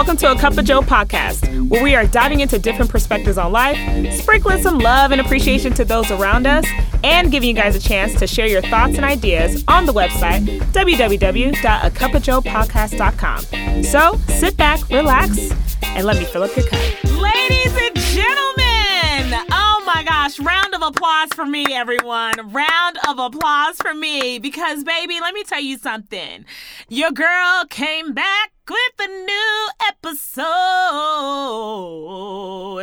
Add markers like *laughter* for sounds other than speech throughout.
welcome to a Cup of Joe podcast, where we are diving into different perspectives on life, sprinkling some love and appreciation to those around us, and giving you guys a chance to share your thoughts and ideas on the website www.acupofjoepodcast.com. So sit back, relax, and let me fill up your cup. Ladies gosh, round of applause for me, everyone. Round of applause for me because, baby, let me tell you something. Your girl came back with a new episode.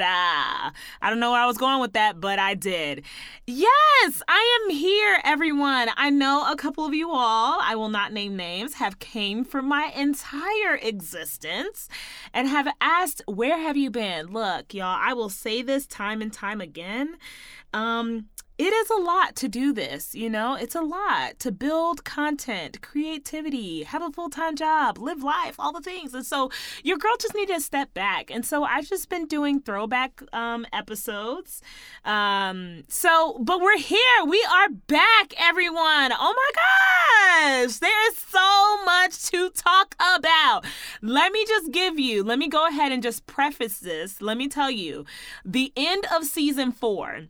Ah, I don't know where I was going with that, but I did. Yes, I am everyone. I know a couple of you all, I will not name names, have came for my entire existence and have asked, where have you been? Look, y'all, I will say this time and time again. Um, it is a lot to do this, you know? It's a lot to build content, creativity, have a full time job, live life, all the things. And so your girl just needed to step back. And so I've just been doing throwback um, episodes. Um, so, but we're here. We are back, everyone. Oh my gosh. There is so much to talk about. Let me just give you, let me go ahead and just preface this. Let me tell you the end of season four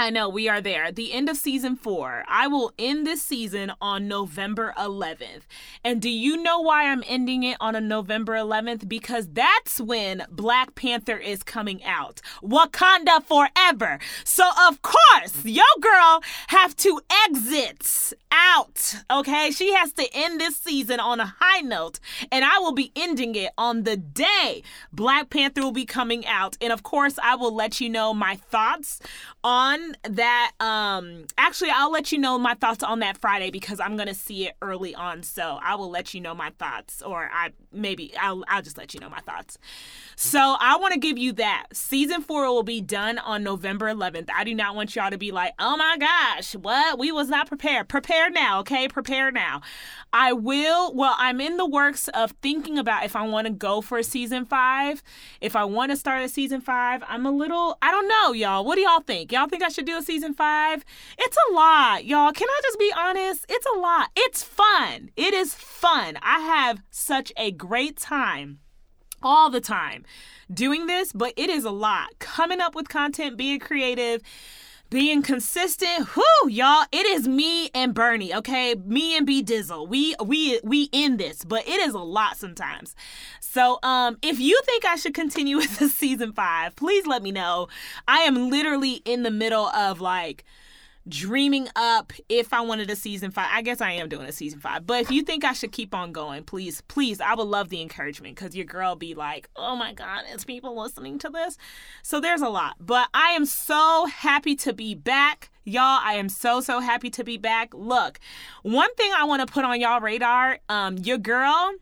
I know we are there. The end of season four. I will end this season on November 11th. And do you know why I'm ending it on a November 11th? Because that's when Black Panther is coming out. Wakanda forever. So of course, your girl have to exit out. Okay, she has to end this season on a high note, and I will be ending it on the day Black Panther will be coming out. And of course, I will let you know my thoughts on that um actually I'll let you know my thoughts on that Friday because I'm to see it early on so I will let you know my thoughts or I maybe I'll I'll just let you know my thoughts. So I want to give you that. Season 4 will be done on November 11th. I do not want y'all to be like, "Oh my gosh, what? We was not prepared." Prepare now, okay? Prepare now. I will well, I'm in the works of thinking about if I want to go for season 5. If I want to start a season 5, I'm a little I don't know, y'all. What do y'all think? Y'all think I should do a season five? It's a lot, y'all. Can I just be honest? It's a lot. It's fun. It is fun. I have such a great time all the time doing this, but it is a lot. Coming up with content, being creative, being consistent. Whoo, y'all, it is me and Bernie, okay? Me and B Dizzle. We we we in this, but it is a lot sometimes. So, um if you think I should continue *laughs* with the season 5, please let me know. I am literally in the middle of like dreaming up if I wanted a season five. I guess I am doing a season five. But if you think I should keep on going, please, please, I would love the encouragement because your girl be like, oh my God, is people listening to this? So there's a lot. But I am so happy to be back. Y'all, I am so, so happy to be back. Look, one thing I want to put on y'all radar, um, your girl.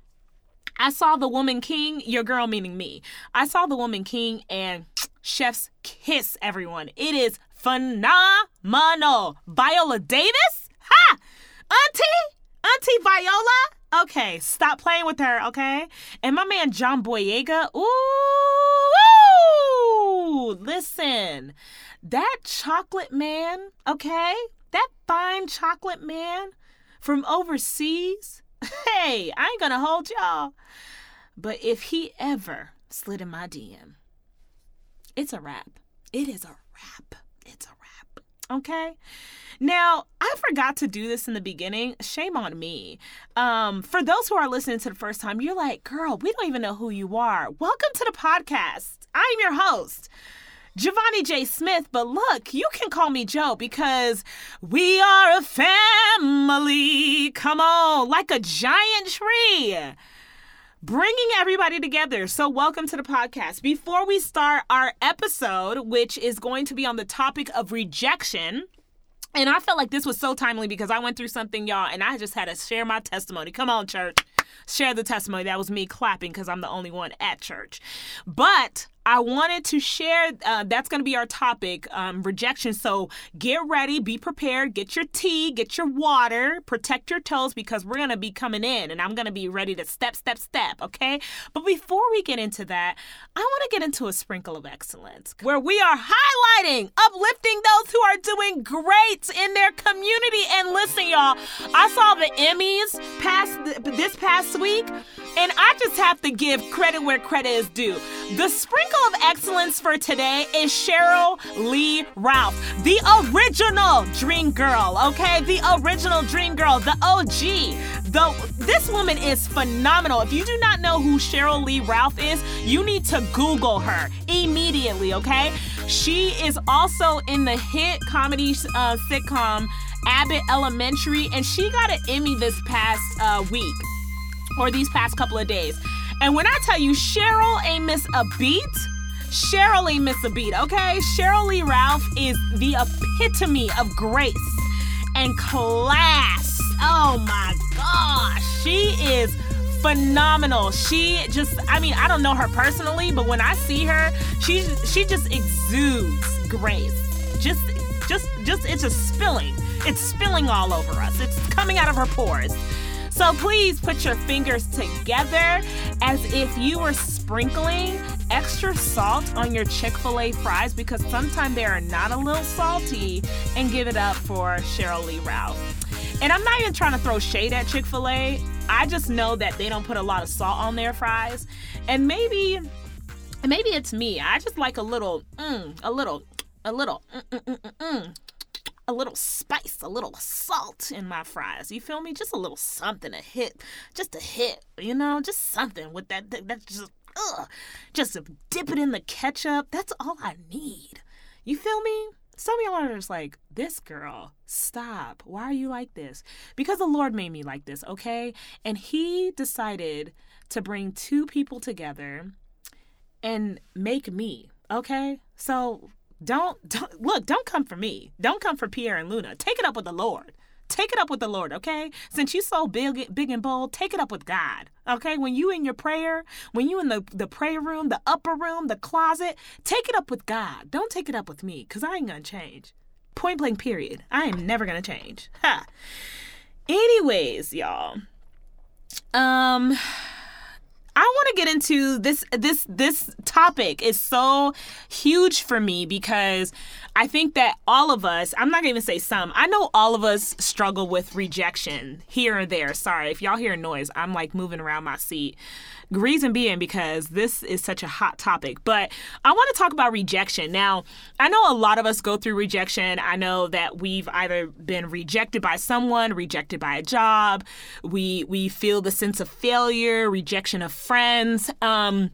I saw the woman king, your girl meaning me. I saw the woman king and *tsk* chef's kiss everyone. It is phenomenal. Viola Davis? Ha! Auntie? Auntie Viola? Okay, stop playing with her, okay? And my man John Boyega, ooh, ooh, listen, that chocolate man, okay? That fine chocolate man from overseas, *laughs* hey, I ain't gonna hold y'all. But if he ever slid in my DM, it's a wrap. It is a wrap. Okay. Now, I forgot to do this in the beginning. Shame on me. Um, for those who are listening to the first time, you're like, girl, we don't even know who you are. Welcome to the podcast. I'm your host. Giovanni J. Smith, but look, you can call me Joe because we are a family. Come on, like a giant tree bringing everybody together. So, welcome to the podcast. Before we start our episode, which is going to be on the topic of rejection, and I felt like this was so timely because I went through something, y'all, and I just had to share my testimony. Come on, church. Share the testimony. That was me clapping because I'm the only one at church. But I wanted to share. Uh, that's going to be our topic, um, rejection. So get ready, be prepared, get your tea, get your water, protect your toes because we're going to be coming in and I'm going to be ready to step, step, step. Okay. But before we get into that, I want to get into a sprinkle of excellence where we are highlighting, uplifting those who are doing great in their community. And listen, y'all, I saw the Emmys past this past week And I just have to give credit where credit is due. The sprinkle of excellence for today is Cheryl Lee Ralph, the original Dream Girl, okay? The original Dream Girl, the OG. The, this woman is phenomenal. If you do not know who Cheryl Lee Ralph is, you need to Google her immediately, okay? She is also in the hit comedy uh, sitcom Abbott Elementary, and she got an Emmy this past uh, week or these past couple of days. And when I tell you Cheryl ain't miss a beat, Cheryl ain't miss a beat, okay? Cheryl Lee Ralph is the epitome of grace and class. Oh my gosh, she is phenomenal. She just I mean, I don't know her personally, but when I see her, she she just exudes grace. Just just just it's just spilling. It's spilling all over us. It's coming out of her pores. So please put your fingers together as if you were sprinkling extra salt on your Chick fil A fries because sometimes they are not a little salty and give it up for Cheryl Lee Ralph. And I'm not even trying to throw shade at Chick fil A. I just know that they don't put a lot of salt on their fries. And maybe, maybe it's me. I just like a little, mm, a little, a little, mm, mm, mm, mm a little spice, a little salt in my fries. You feel me? Just a little something, a hit, just a hit, you know, just something with that. That's just, ugh, just dip it in the ketchup. That's all I need. You feel me? Some of y'all are just like, this girl, stop. Why are you like this? Because the Lord made me like this, okay? And He decided to bring two people together and make me, okay? So don't, don't look, don't come for me. Don't come for Pierre and Luna. Take it up with the Lord. Take it up with the Lord, okay? Since you so big, big and bold, take it up with God, okay? When you in your prayer, when you in the, the prayer room, the upper room, the closet, take it up with God. Don't take it up with me, because I ain't gonna change. Point blank, period. I am never gonna change. Ha. Anyways, y'all. Um, I want to get into this this this topic is so huge for me because I think that all of us, I'm not going to even say some, I know all of us struggle with rejection here or there. Sorry, if y'all hear noise, I'm like moving around my seat. Reason being because this is such a hot topic. But I want to talk about rejection. Now, I know a lot of us go through rejection. I know that we've either been rejected by someone, rejected by a job. We we feel the sense of failure, rejection of friends. Um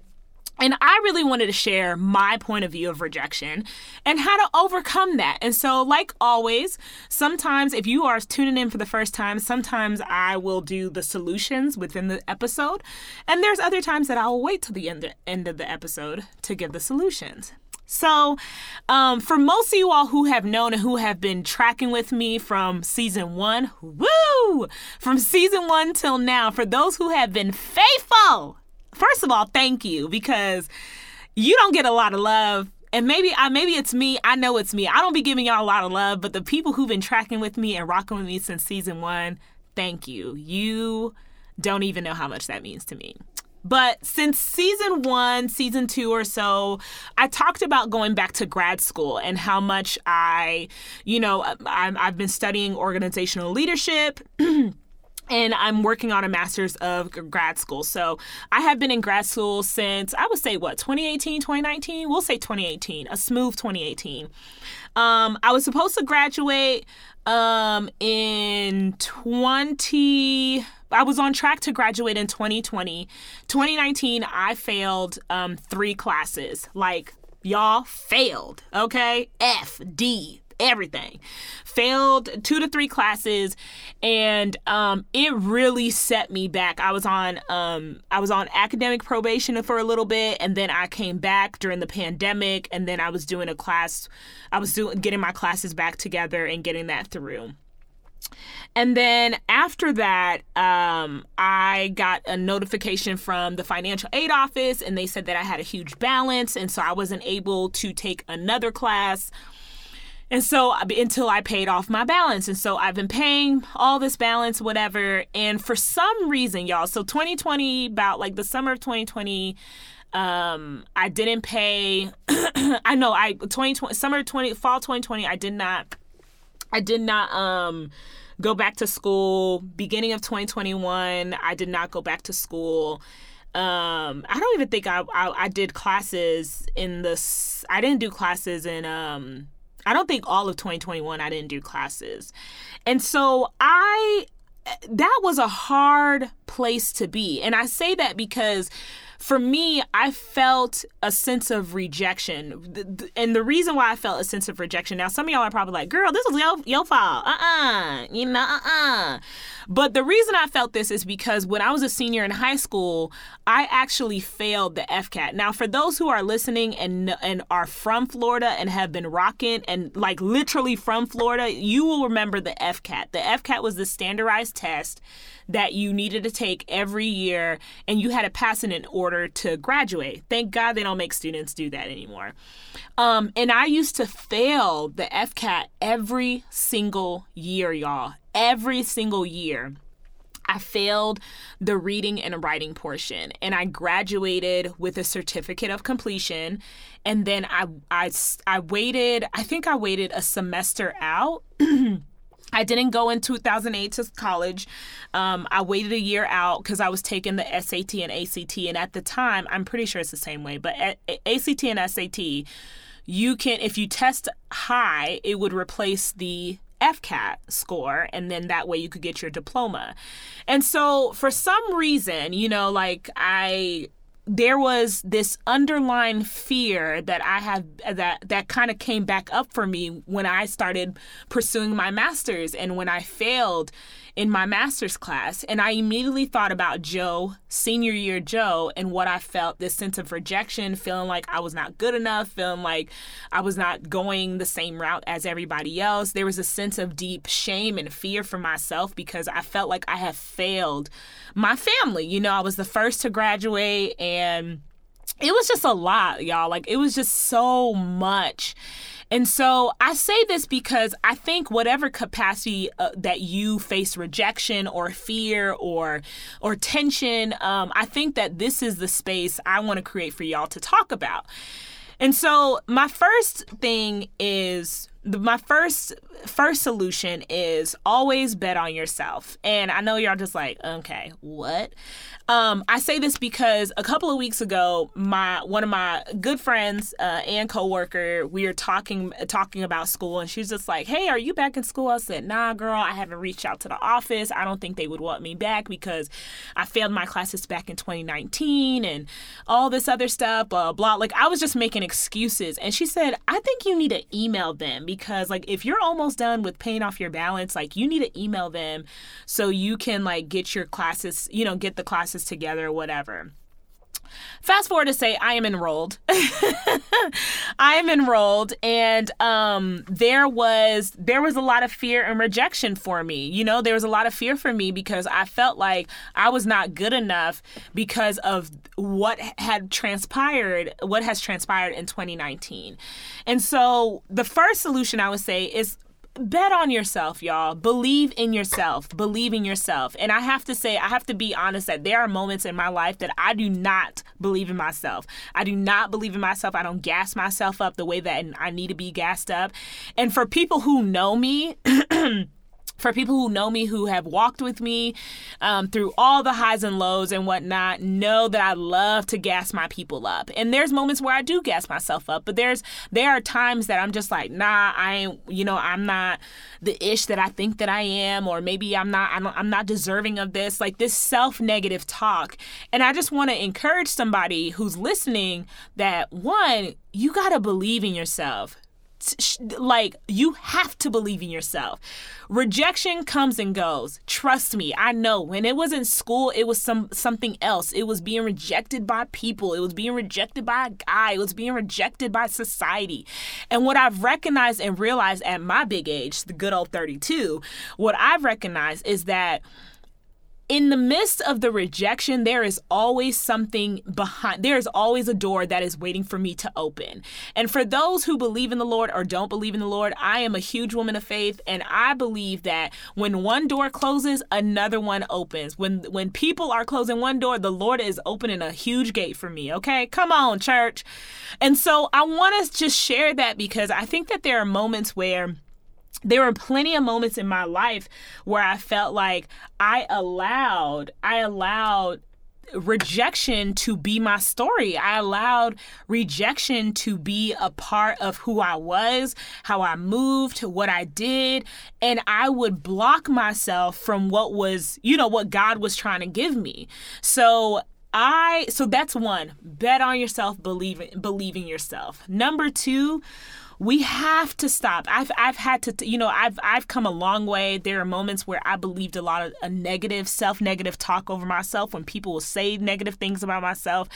and I really wanted to share my point of view of rejection and how to overcome that. And so, like always, sometimes if you are tuning in for the first time, sometimes I will do the solutions within the episode. And there's other times that I'll wait till the end, end of the episode to give the solutions. So, um, for most of you all who have known and who have been tracking with me from season one, woo! From season one till now, for those who have been faithful, first of all, thank you because you don't get a lot of love. And maybe I maybe it's me. I know it's me. I don't be giving y'all a lot of love, but the people who've been tracking with me and rocking with me since season one, thank you. You don't even know how much that means to me. But since season one, season two or so, I talked about going back to grad school and how much I, you know, i have been studying organizational leadership. *clears throat* and I'm working on a master's of grad school. So I have been in grad school since I would say what 2018, 2019. We'll say 2018, a smooth 2018. Um, I was supposed to graduate um, in 20. I was on track to graduate in 2020. 2019, I failed um, three classes. Like y'all failed. Okay, F D everything. Failed two to three classes, and um, it really set me back. I was on um, I was on academic probation for a little bit, and then I came back during the pandemic, and then I was doing a class. I was doing getting my classes back together and getting that through. And then after that, um, I got a notification from the financial aid office, and they said that I had a huge balance, and so I wasn't able to take another class and so until I paid off my balance. And so I've been paying all this balance, whatever. And for some reason, y'all, so 2020, about like the summer of 2020, um, I didn't pay. *clears throat* I know I 2020 summer 20 fall 2020. I did not. I did not um go back to school. Beginning of 2021, I did not go back to school. Um, I don't even think I, I, I did classes in this. I didn't do classes in um. I don't think all of 2021 I didn't do classes. And so I that was a hard place to be. And I say that because for me, I felt a sense of rejection. And the reason why I felt a sense of rejection, now some of y'all are probably like, girl, this is your, your fault. Uh-uh. You know, uh-uh. But the reason I felt this is because when I was a senior in high school, I actually failed the FCAT. Now, for those who are listening and and are from Florida and have been rocking and like literally from Florida, you will remember the FCAT. The FCAT was the standardized test that you needed to take every year and you had to pass it in order to graduate. Thank God they don't make students do that anymore. Um, and I used to fail the FCAT every single year, y'all. Every single year. I failed the reading and writing portion and I graduated with a certificate of completion and then I I I waited I think I waited a semester out *clears throat* I didn't go in 2008 to college. Um, I waited a year out because I was taking the SAT and ACT. And at the time, I'm pretty sure it's the same way, but at ACT and SAT, you can, if you test high, it would replace the FCAT score, and then that way you could get your diploma. And so, for some reason, you know, like I there was this underlying fear that I have that that kind of came back up for me when I started pursuing my masters and when I failed in my master's class. And I immediately thought about Joe, senior year Joe, and what I felt this sense of rejection, feeling like I was not good enough, feeling like I was not going the same route as everybody else. There was a sense of deep shame and fear for myself because I felt like I had failed my family. You know, I was the first to graduate and it was just a lot, y'all. Like it was just so much. And so I say this because I think whatever capacity uh, that you face rejection or fear or or tension, um, I think that this is the space I want to create for y'all to talk about. And so my first thing is my first first solution is always bet on yourself. And I know y'all just like, okay, what? Um, I say this because a couple of weeks ago, my one of my good friends uh, and coworker, we were talking talking about school, and she's just like, "Hey, are you back in school?" I said, "Nah, girl, I haven't reached out to the office. I don't think they would want me back because I failed my classes back in 2019 and all this other stuff, blah blah." Like I was just making excuses, and she said, "I think you need to email them because like if you're almost done with paying off your balance, like you need to email them so you can like get your classes, you know, get the classes." together, whatever. Fast forward to say I am enrolled. *laughs* I am enrolled and um there was there was a lot of fear and rejection for me. You know, there was a lot of fear for me because I felt like I was not good enough because of what had transpired, what has transpired in 2019. And so the first solution I would say is bet on yourself, y'all. Believe in yourself. Believe in yourself. And I have to say, I have to be honest that there are moments in my life that I do not believe in myself. I do not believe in myself. I don't gas myself up the way that I need to be gassed up. And for people who know me, *clears throat* for people who know me, who have walked with me um, through all the highs and lows and whatnot, know that I love to gas my people up. And there's moments where I do gas myself up, but there's there are times that I'm just like, nah, I ain't, you know, I'm not the ish that I think that I am, or maybe I'm not, I'm, I'm not deserving of this. Like this self negative talk. And I just want to encourage somebody who's listening that one, you got to believe in yourself like you have to believe in yourself. Rejection comes and goes. Trust me, I know. When it was in school, it was some something else. It was being rejected by people. It was being rejected by a guy. It was being rejected by society. And what I've recognized and realized at my big age, the good old 32, what I've recognized is that in the midst of the rejection, there is always something behind, there is always a door that is waiting for me to open. And for those who believe in the Lord or don't believe in the Lord, I am a huge woman of faith, and I believe that when one door closes, another one opens. When when people are closing one door, the Lord is opening a huge gate for me. Okay, come on, church. And so I want to just share that because I think that there are moments where there were plenty of moments in my life where I felt like I allowed, I allowed rejection to be my story. I allowed rejection to be a part of who I was, how I moved, what I did, and I would block myself from what was, you know, what God was trying to give me. So I so that's one. Bet on yourself, believe in yourself. Number 2, we have to stop. I've I've had to you know I've I've come a long way. There are moments where I believed a lot of a negative self negative talk over myself when people will say negative things about myself.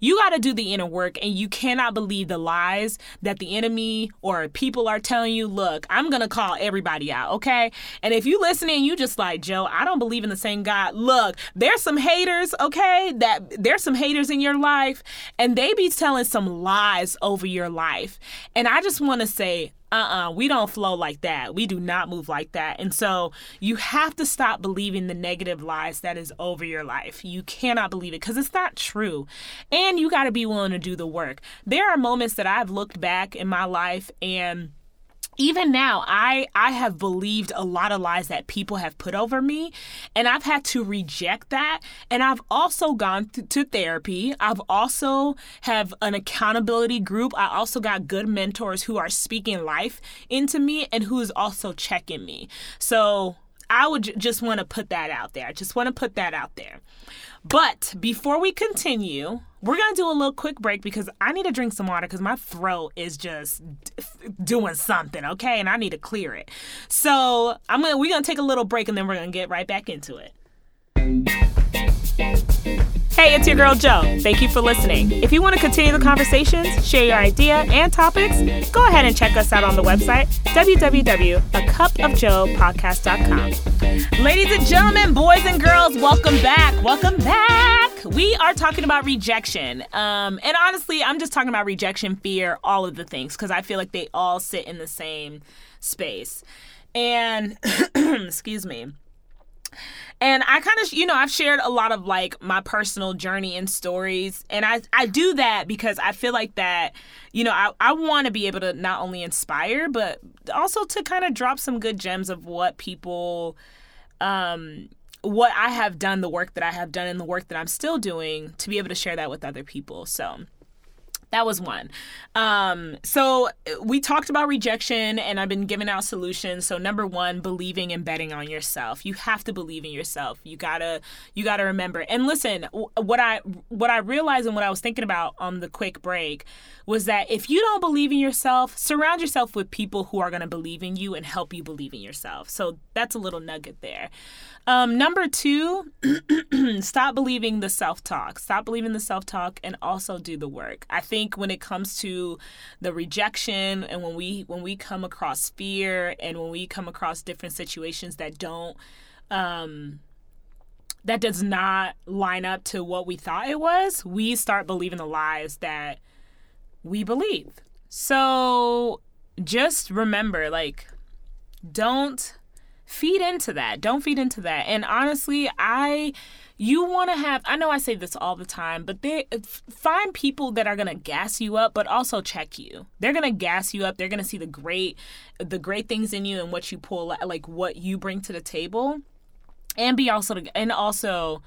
You got to do the inner work and you cannot believe the lies that the enemy or people are telling you. Look, I'm to call everybody out, okay? And if you listening you just like, "Joe, I don't believe in the same God." Look, there's some haters, okay? That there's some haters in your life and they be telling some lies over your life. And I just want to say, uh uh-uh, uh we don't flow like that. We do not move like that. And so you have to stop believing the negative lies that is over your life. You cannot believe it because it's not true. And you got to be willing to do the work. There are moments that I've looked back in my life and even now i i have believed a lot of lies that people have put over me and i've had to reject that. And i've also gone to, to therapy. I've also have an accountability group. I also got good mentors who are speaking life into me and who is also checking me. So i would j- just want to put that out there i just want to put that out there but before we continue, we're gonna do a little quick break because I need to drink some water because my throat is just doing something, okay? And I need to clear it. So I'm gonna we're gonna take a little break and then we're gonna get right back into it. Hey, it's your girl Joe. Thank you for listening. If you want to continue the conversations, share your idea and topics, go ahead and check us out on the website www.acupofjoepodcast.com. Ladies and gentlemen, boys and girls, welcome back. Welcome back. We are talking about rejection. Um, and honestly, I'm just talking about rejection, fear, all of the things, because I feel like they all sit in the same space. And, *clears throat* excuse me and I kind of, you know, I've shared a lot of like my personal journey and stories. And I, I do that because I feel like that, you know, I, I want to be able to not only inspire, but also to kind of drop some good gems of what people, um, what I have done, the work that I have done, and the work that I'm still doing to be able to share that with other people. So, that was one. Um, so we talked about rejection, and I've been giving out solutions. So number one, believing and betting on yourself. You have to believe in yourself. You gotta you gotta remember. And listen, what I what I realized and what I was thinking about on the quick break was that if you don't believe in yourself, surround yourself with people who are gonna believe in you and help you believe in yourself. So that's a little nugget there. Um, number two, *clears throat* stop believing the self talk. Stop believing the self talk and also do the work. I think when it comes to the rejection and when we when we come across fear and when we come across different situations that don't um, that does not line up to what we thought it was, we start believing the lies that we believe. So just remember like don't feed into that. Don't feed into that. And honestly, I you want to have I know I say this all the time, but they find people that are going to gas you up but also check you. They're going to gas you up. They're going to see the great the great things in you and what you pull like what you bring to the table and be also and also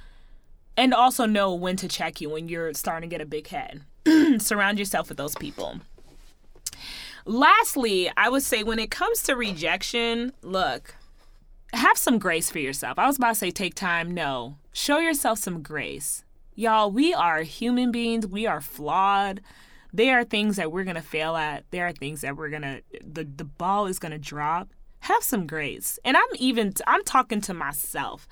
and also know when to check you when you're starting to get a big head. *clears throat* Surround yourself with those people. Lastly, I would say when it comes to rejection, look, have some grace for yourself. I was about to say take time. No, show yourself some grace. Y'all, we are human beings. We are flawed. There are things that we're going to fail at. There are things that we're going to, the, the ball is going to drop. Have some grace. And I'm even, I'm talking to myself.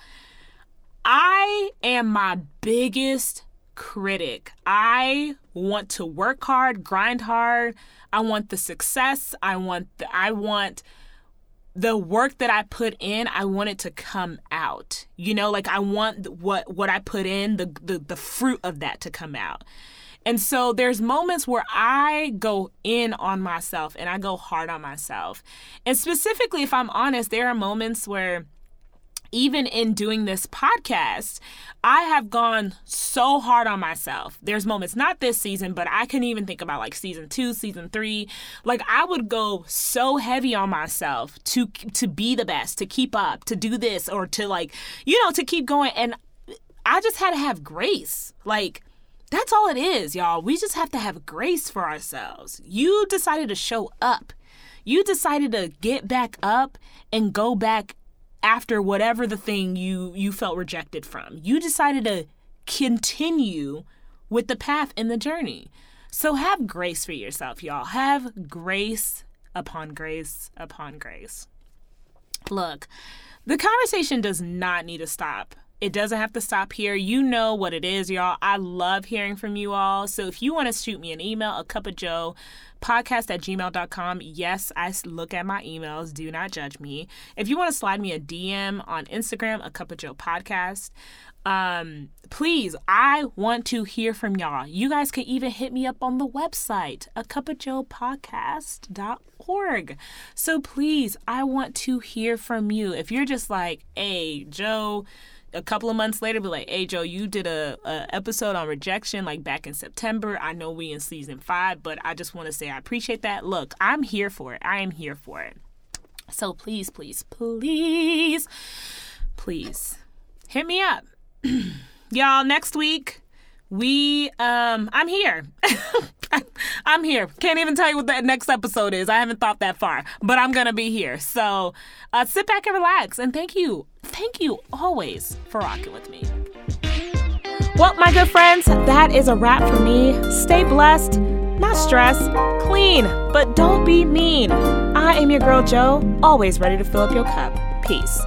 I am my biggest critic. I want to work hard, grind hard. I want the success. I want the, I want the work that I put in, I want it to come out. You know, like I want what what I put in, the the, the fruit of that to come out. And so there's moments where I go in on myself and I go hard on myself. And specifically if I'm honest, there are moments where even in doing this podcast, I have gone so hard on myself. There's moments, not this season, but I can even think about like season two, season three. Like I would go so heavy on myself to to be the best, to keep up, to do this, or to like, you know, to keep going. And I just had to have grace. Like that's all it is, y'all. We just have to have grace for ourselves. You decided to show up. You decided to get back up and go back after whatever the thing you you felt rejected from. You decided to continue with the path and the journey. So have grace for yourself, y'all. Have grace upon grace upon grace. Look, the conversation does not need to stop. It doesn't have to stop here. You know what it is, y'all. I love hearing from you all. So if you want to shoot me an email, a cup of joe, podcast at gmail.com. Yes, I look at my emails. Do not judge me. If you want to slide me a DM on Instagram, a cup of joe podcast, um, please, I want to hear from y'all. You guys can even hit me up on the website, a cup of joe podcast.org. So please, I want to hear from you. If you're just like, hey, Joe, a couple of months later be like hey joe you did a, a, episode on rejection like back in september. I know we in season five but i just want to say i appreciate that. Look i'm here for it. I am here for it. So please please please please hit me up. *clears throat* Y'all next week we um i'm here *laughs* *laughs* i'm here. Can't even tell you what that next episode is. I haven't thought that far but i'm gonna be here. So uh, sit back and relax and thank you thank you always for rocking with me. Well my good friends that is a wrap for me. Stay blessed not stressed clean but don't be mean. I am your girl joe always ready to fill up your cup. Peace